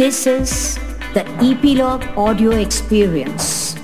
This is the Epilogue Audio Experience.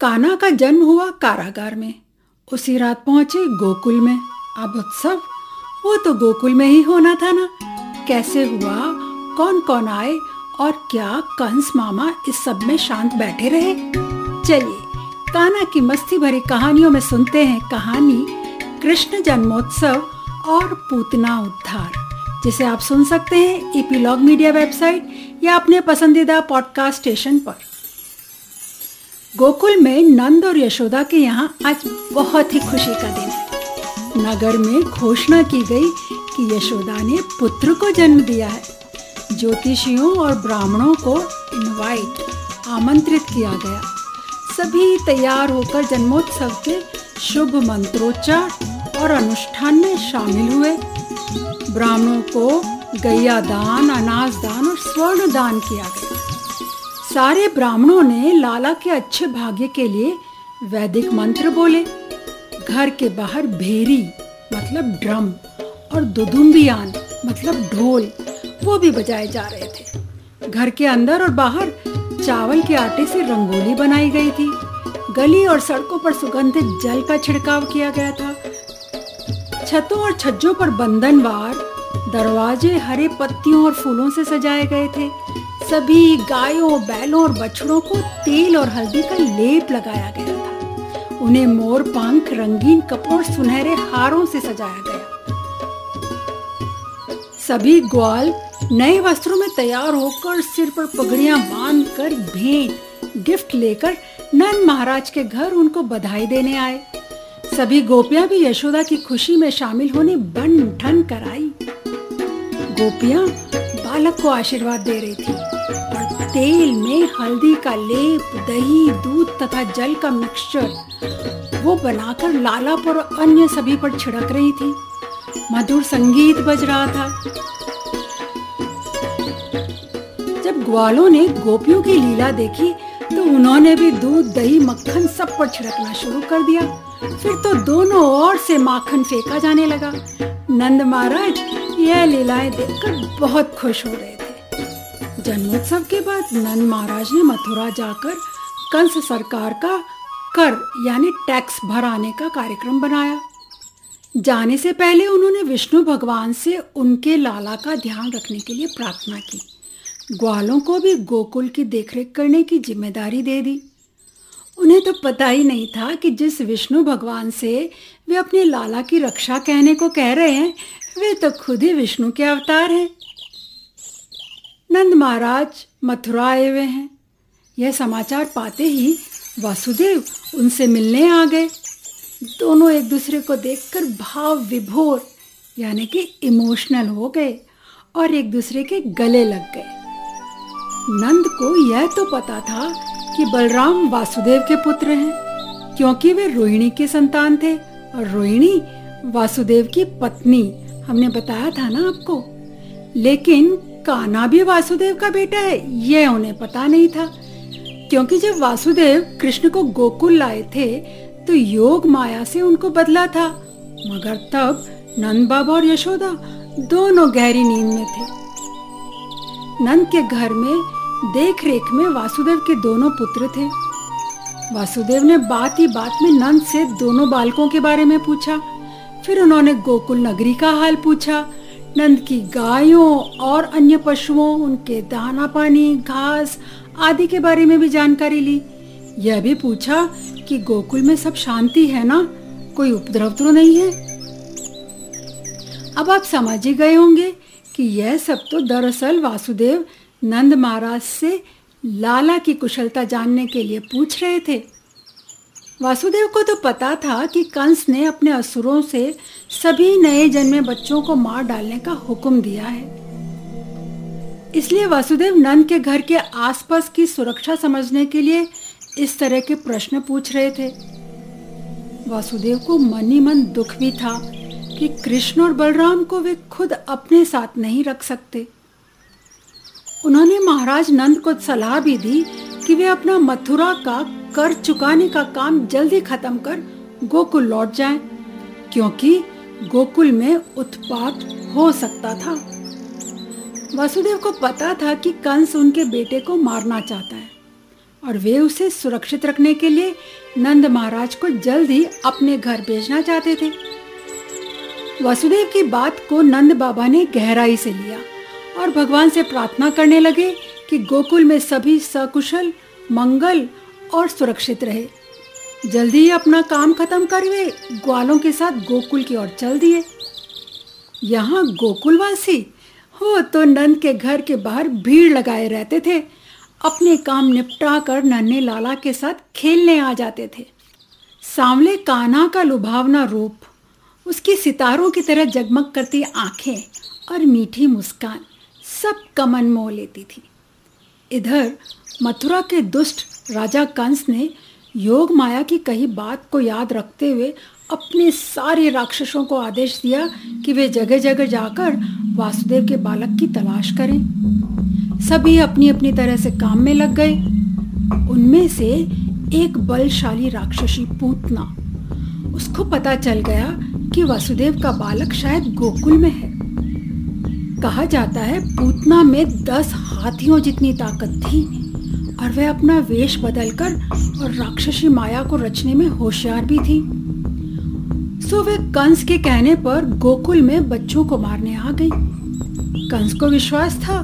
काना का जन्म हुआ कारागार में। उसी रात पहुँचे गोकुल में। अब उत्सव? वो तो गोकुल में ही होना था ना। कैसे हुआ? कौन कौन आए? और क्या कंस मामा इस सब में शांत बैठे रहे? चलिए काना की मस्ती भरी कहानियों में सुनते हैं कहानी कृष्ण जन्मोत्सव और पूतना उद्धार, जिसे आप सुन सकते हैं इपीलॉग मीडिया वेबसाइट या अपने पसंदीदा पॉडकास्ट स्टेशन पर। गोकुल में नंद और यशोदा के यहाँ आज बहुत ही खुशी का दिन है। नगर में घोषणा की गई कि यशोदा ने पुत्र को जन्म दिया है। ज्योतिषियों और ब्राह्मणों को इनवाइट आमंत्रित किया गया। सभी तैयार होकर जन्मोत्सव के शुभ मंत्रोच्चार और अनुष्ठान में शामिल हुए। ब्राह्मणों को गैया दान, अनाज दान और स्वर्ण दान किया गया। सारे ब्राह्मणों ने लाला के अच्छे भाग्य के लिए वैदिक मंत्र बोले। घर के बाहर भेरी मतलब ड्रम, और दुदुम्बियान मतलब ढोल, वो भी बजाए जा रहे थे। घर के अंदर और बाहर चावल के आटे से रंगोली बनाई गई थी। गली और सड़कों पर सुगंधित जल का छिड़काव किया गया था। छतों और छज्जों पर बंधनवार दरवाजे हरे पत्तियों और फूलों से सजाए गए थे। सभी गायों, बैलों और बछड़ों को तेल और हल्दी का लेप लगाया गया था। उन्हें मोर पंख, रंगीन कपड़ों सुनहरे हारों से सजाया गया। सभी ग्वाल नए वस्त्रों में तैयार होकर सिर पर पगड़ियाँ बांधकर भेंट, गिफ्ट लेकर नंद महाराज के घर उनको बधाई देने आए। सभी गोपियाँ भी यशोदा की खुशी में शामिल होने बन ठन कर आई गोपियाँ बालक को आशीर्वाद दे रही थी और तेल में हल्दी का लेप, दही, दूध तथा जल का मिक्सचर, वो बनाकर लाला पर अन्य सभी पर छिड़क रही थी। मधुर संगीत बज रहा था। जब ग्वालों ने गोपियों की लीला देखी तो उन्होंने भी दूध, दही, मक्खन सब पर छिड़कना शुरू कर दिया। फिर तो दोनों ओर से माखन फेंका जाने लगा। नंद महाराज, यह लीलाएँ देखकर बहुत खुश हो रहे थे। जन्मोत्सव के बाद नंद महाराज ने मथुरा जाकर कंस सरकार का कर, यानी टैक्स भराने का कार्यक्रम बनाया। जाने से पहले उन्होंने विष्णु भगवान से उनके लाला का ध्यान रखने के लिए प्रार्थना की। ग्वालों को भी गोकुल की देखरेख करने की ज़िम्मेदारी दे दी। उन्हें तो पता ही नहीं था कि जिस विष्णु भगवान से वे अपने लाला की रक्षा कहने को कह रहे हैं, वे तो खुद ही विष्णु के अवतार हैं। नंद महाराज मथुरा आए हुए हैं। यह समाचार पाते ही वासुदेव उनसे मिलने आ गए। दोनों एक दूसरे को देखकर भाव विभोर, यानी कि इमोशनल हो गए और एक दूसरे के गले लग गए। नंद को यह तो पता था कि बलराम वासुदेव के पुत्र हैं, क्योंकि वे रोहिणी के संतान थे। और रोहिणी वासुदेव की पत्नी, हमने बताया था ना आपको? लेकिन काना भी वासुदेव का बेटा है, यह उन्हें पता नहीं था। क्योंकि जब वासुदेव कृष्ण को गोकुल लाए थे तो योग माया से उनको बदला था। मगर तब नंद बाबा और यशोदा दोनों गहरी नींद में थे। नंद के घर में देख रेख में वासुदेव के दोनों पुत्र थे। वासुदेव ने बात ही बात में नंद से दोनों बालकों के बारे में पूछा। फिर उन्होंने गोकुल नगरी का हाल पूछा। नंद की गायों और अन्य पशुओं, उनके दाना पानी, घास आदि के बारे में भी जानकारी ली। यह भी पूछा कि गोकुल में सब शांति है ना? कोई उपद्रव तो नहीं है? अब आप समझ ही गए होंगे कि यह सब तो दरअसल वासुदेव नंद महाराज से लाला की कुशलता जानने के लिए पूछ रहे थे। वासुदेव को तो पता था कि कंस ने अपने असुरों से सभी नए जन्मे बच्चों को मार डालने का हुक्म दिया है। इसलिए वासुदेव नंद के घर के आसपास की सुरक्षा समझने के लिए इस तरह के प्रश्न पूछ रहे थे। वासुदेव को मन ही मन दुख भी था कि कृष्ण और बलराम को वे खुद अपने साथ नहीं रख सकते। उन्होंने महाराज नंद को सलाह भी दी कि वे अपना मथुरा का कर चुकाने का काम जल्दी खत्म कर गोकुल लौट जाएँ, क्योंकि गोकुल में उत्पात हो सकता था। वसुदेव को पता था कि कंस उनके बेटे को मारना चाहता है और वे उसे सुरक्षित रखने के लिए नंद महाराज को जल्द ही अपने घर भेजना चाहते थे। वसुदेव की बात को नंद बाबा ने गहराई से लिया। और भगवान से प्रार्थना करने लगे कि गोकुल में सभी सकुशल, मंगल और सुरक्षित रहे। जल्दी ही अपना काम खत्म कर वे ग्वालों के साथ गोकुल की ओर चल दिए। यहाँ गोकुलवासी, हो तो नंद के घर के बाहर भीड़ लगाए रहते थे, अपने काम निपटा कर नन्हे लाला के साथ खेलने आ जाते थे। सामले कान्हा का लुभावना रूप, उसकी सितारों की तरह जगमग करती आँखें और मीठी मुस्कान। सब कमन मोह लेती थी। इधर, मथुरा के दुष्ट राजा कंस ने योग माया की कही बात को याद रखते हुए अपने सारे राक्षसों को आदेश दिया कि वे जगह जगह जाकर वासुदेव के बालक की तलाश करें। सभी अपनी अपनी तरह से काम में लग गए। उनमें से एक बलशाली राक्षसी पूतना। उसको पता चल गया कि वासुदेव का बालक शायद गोकुल में है। कहा जाता है पूतना में दस हाथियों जितनी ताकत थी, और वह अपना वेश बदलकर और राक्षसी माया को रचने में होशियार भी थी। सो वे कंस के कहने पर गोकुल में बच्चों को मारने आ गई। कंस को विश्वास था,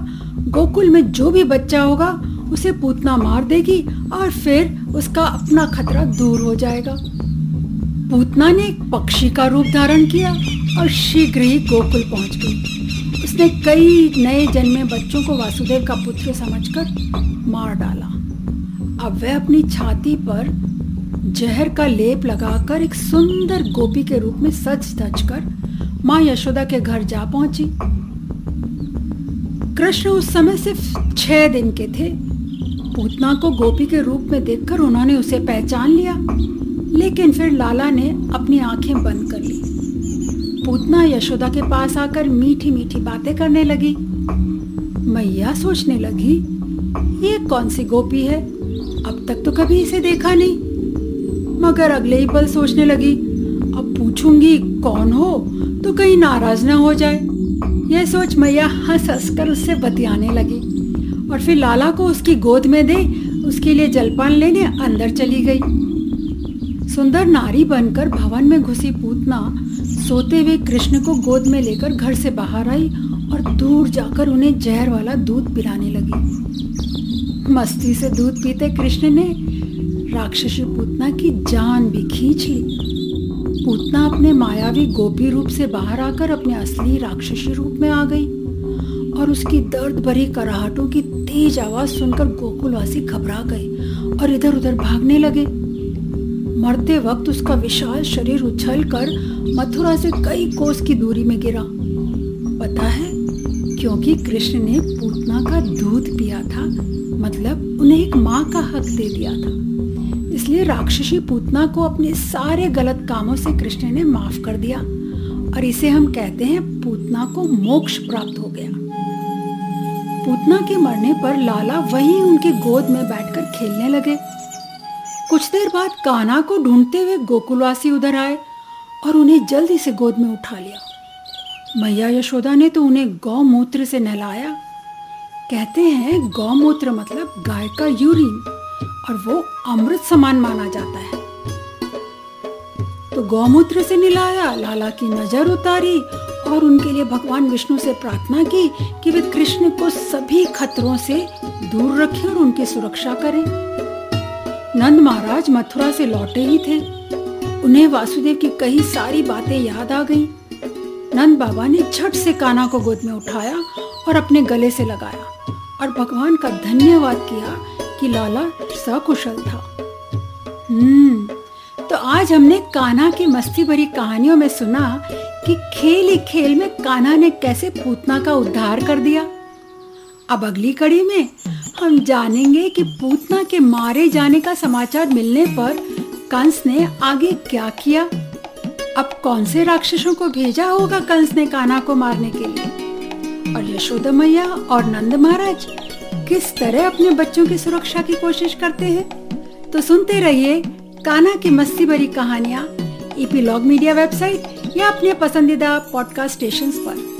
गोकुल में जो भी बच्चा होगा, उसे पूतना मार देगी, और फिर उसका अपना खतरा दूर हो जाएगा। पूतना ने एक पक्षी का रूप धारण किया, और शीघ्र ही गोकुल पहुँच गई। उसने कई नए जन्मे बच्चों को वासुदेव का पुत्र समझकर मार डाला। अब वह अपनी छाती पर जहर का लेप लगाकर एक सुंदर गोपी के रूप में सच धज कर माँ यशोदा के घर जा पहुँची। कृष्ण उस समय सिर्फ़ छह दिन के थे। पूतना को गोपी के रूप में देखकर उन्होंने उसे पहचान लिया, लेकिन फिर लाला ने अपनी आँखें बंद कर ली। पूतना यशोदा के पास आकर मीठी मीठी बातें करने लगी। मैया सोचने लगी, ये कौन सी गोपी है? अब तक तो कभी इसे देखा नहीं। मगर अगले ही पल सोचने लगी, अब पूछूँगी कौन हो तो कहीं नाराज़ ना हो जाए। यह सोच मैया हंस हंस कर उससे बतियाने लगी और फिर लाला को उसकी गोद में दे उसके लिए जलपान लेने अंदर चली गई। सुंदर नारी बनकर भवन में घुसी पूतना सोते हुए कृष्ण को गोद में लेकर घर से बाहर आई और दूर जाकर उन्हें जहर वाला दूध पिलाने लगी। मस्ती से दूध पीते कृष्ण ने राक्षसी पूतना की जान भी खींच ली। पूतना अपने मायावी गोपी रूप से बाहर आकर अपने असली राक्षसी रूप में आ गई और उसकी दर्द भरी कराहटों की तेज आवाज़ सुनकर गोकुलवासी घबरा गए और इधर उधर भागने लगे। मरते वक्त उसका विशाल शरीर उछल कर मथुरा से कई कोस की दूरी में गिरा। पता है, क्योंकि कृष्ण ने पूतना का दूध पिया था मतलब उन्हें एक माँ का हक दे दिया था। इसलिए राक्षसी पूतना को अपने सारे गलत कामों से कृष्ण ने माफ़ कर दिया, और इसे हम कहते हैं पूतना को मोक्ष प्राप्त हो गया। पूतना के मरने पर लाला वहीं उनके गोद में बैठकर खेलने लगे। कुछ देर बाद कान्हा को ढूंढते हुए गोकुलवासी उधर आए और उन्हें जल्दी से गोद में उठा लिया। मैया यशोदा ने तो उन्हें गौमूत्र से नहलाया। कहते हैं गौमूत्र मतलब गाय का यूरिन और वो अमृत समान माना जाता है। तो गौमूत्र से निलाया लाला की नज़र उतारी और उनके लिए भगवान विष्णु से प्रार्थना की कि वे कृष्ण को सभी खतरों से दूर रखें और उनकी सुरक्षा करें। नंद महाराज मथुरा से लौटे ही थे। उन्हें वासुदेव की कई सारी बातें याद आ गईं। नंद बाबा ने झट से काना को गोद में उठाया और अपने गले से लगाया और भगवान का धन्यवाद किया कि लाला सकुशल था। हम्म तो आज हमने कान्हा की मस्ती भरी कहानियों में सुना कि खेल ही खेल में कान्हा ने कैसे पूतना का उद्धार कर दिया। अब अगली कड़ी में हम जानेंगे कि पूतना के मारे जाने का समाचार मिलने पर कंस ने आगे क्या किया? अब कौन से राक्षसों को भेजा होगा कंस ने काना को मारने के लिए? और यशोदा मैया और नंद महाराज किस तरह अपने बच्चों की सुरक्षा की कोशिश करते हैं? तो सुनते रहिए काना की मस्ती भरी कहानियाँ, ईपीलॉग मीडिया वेबसाइट या अपने पसंदीदा पॉडकास्ट स्टेशन पर।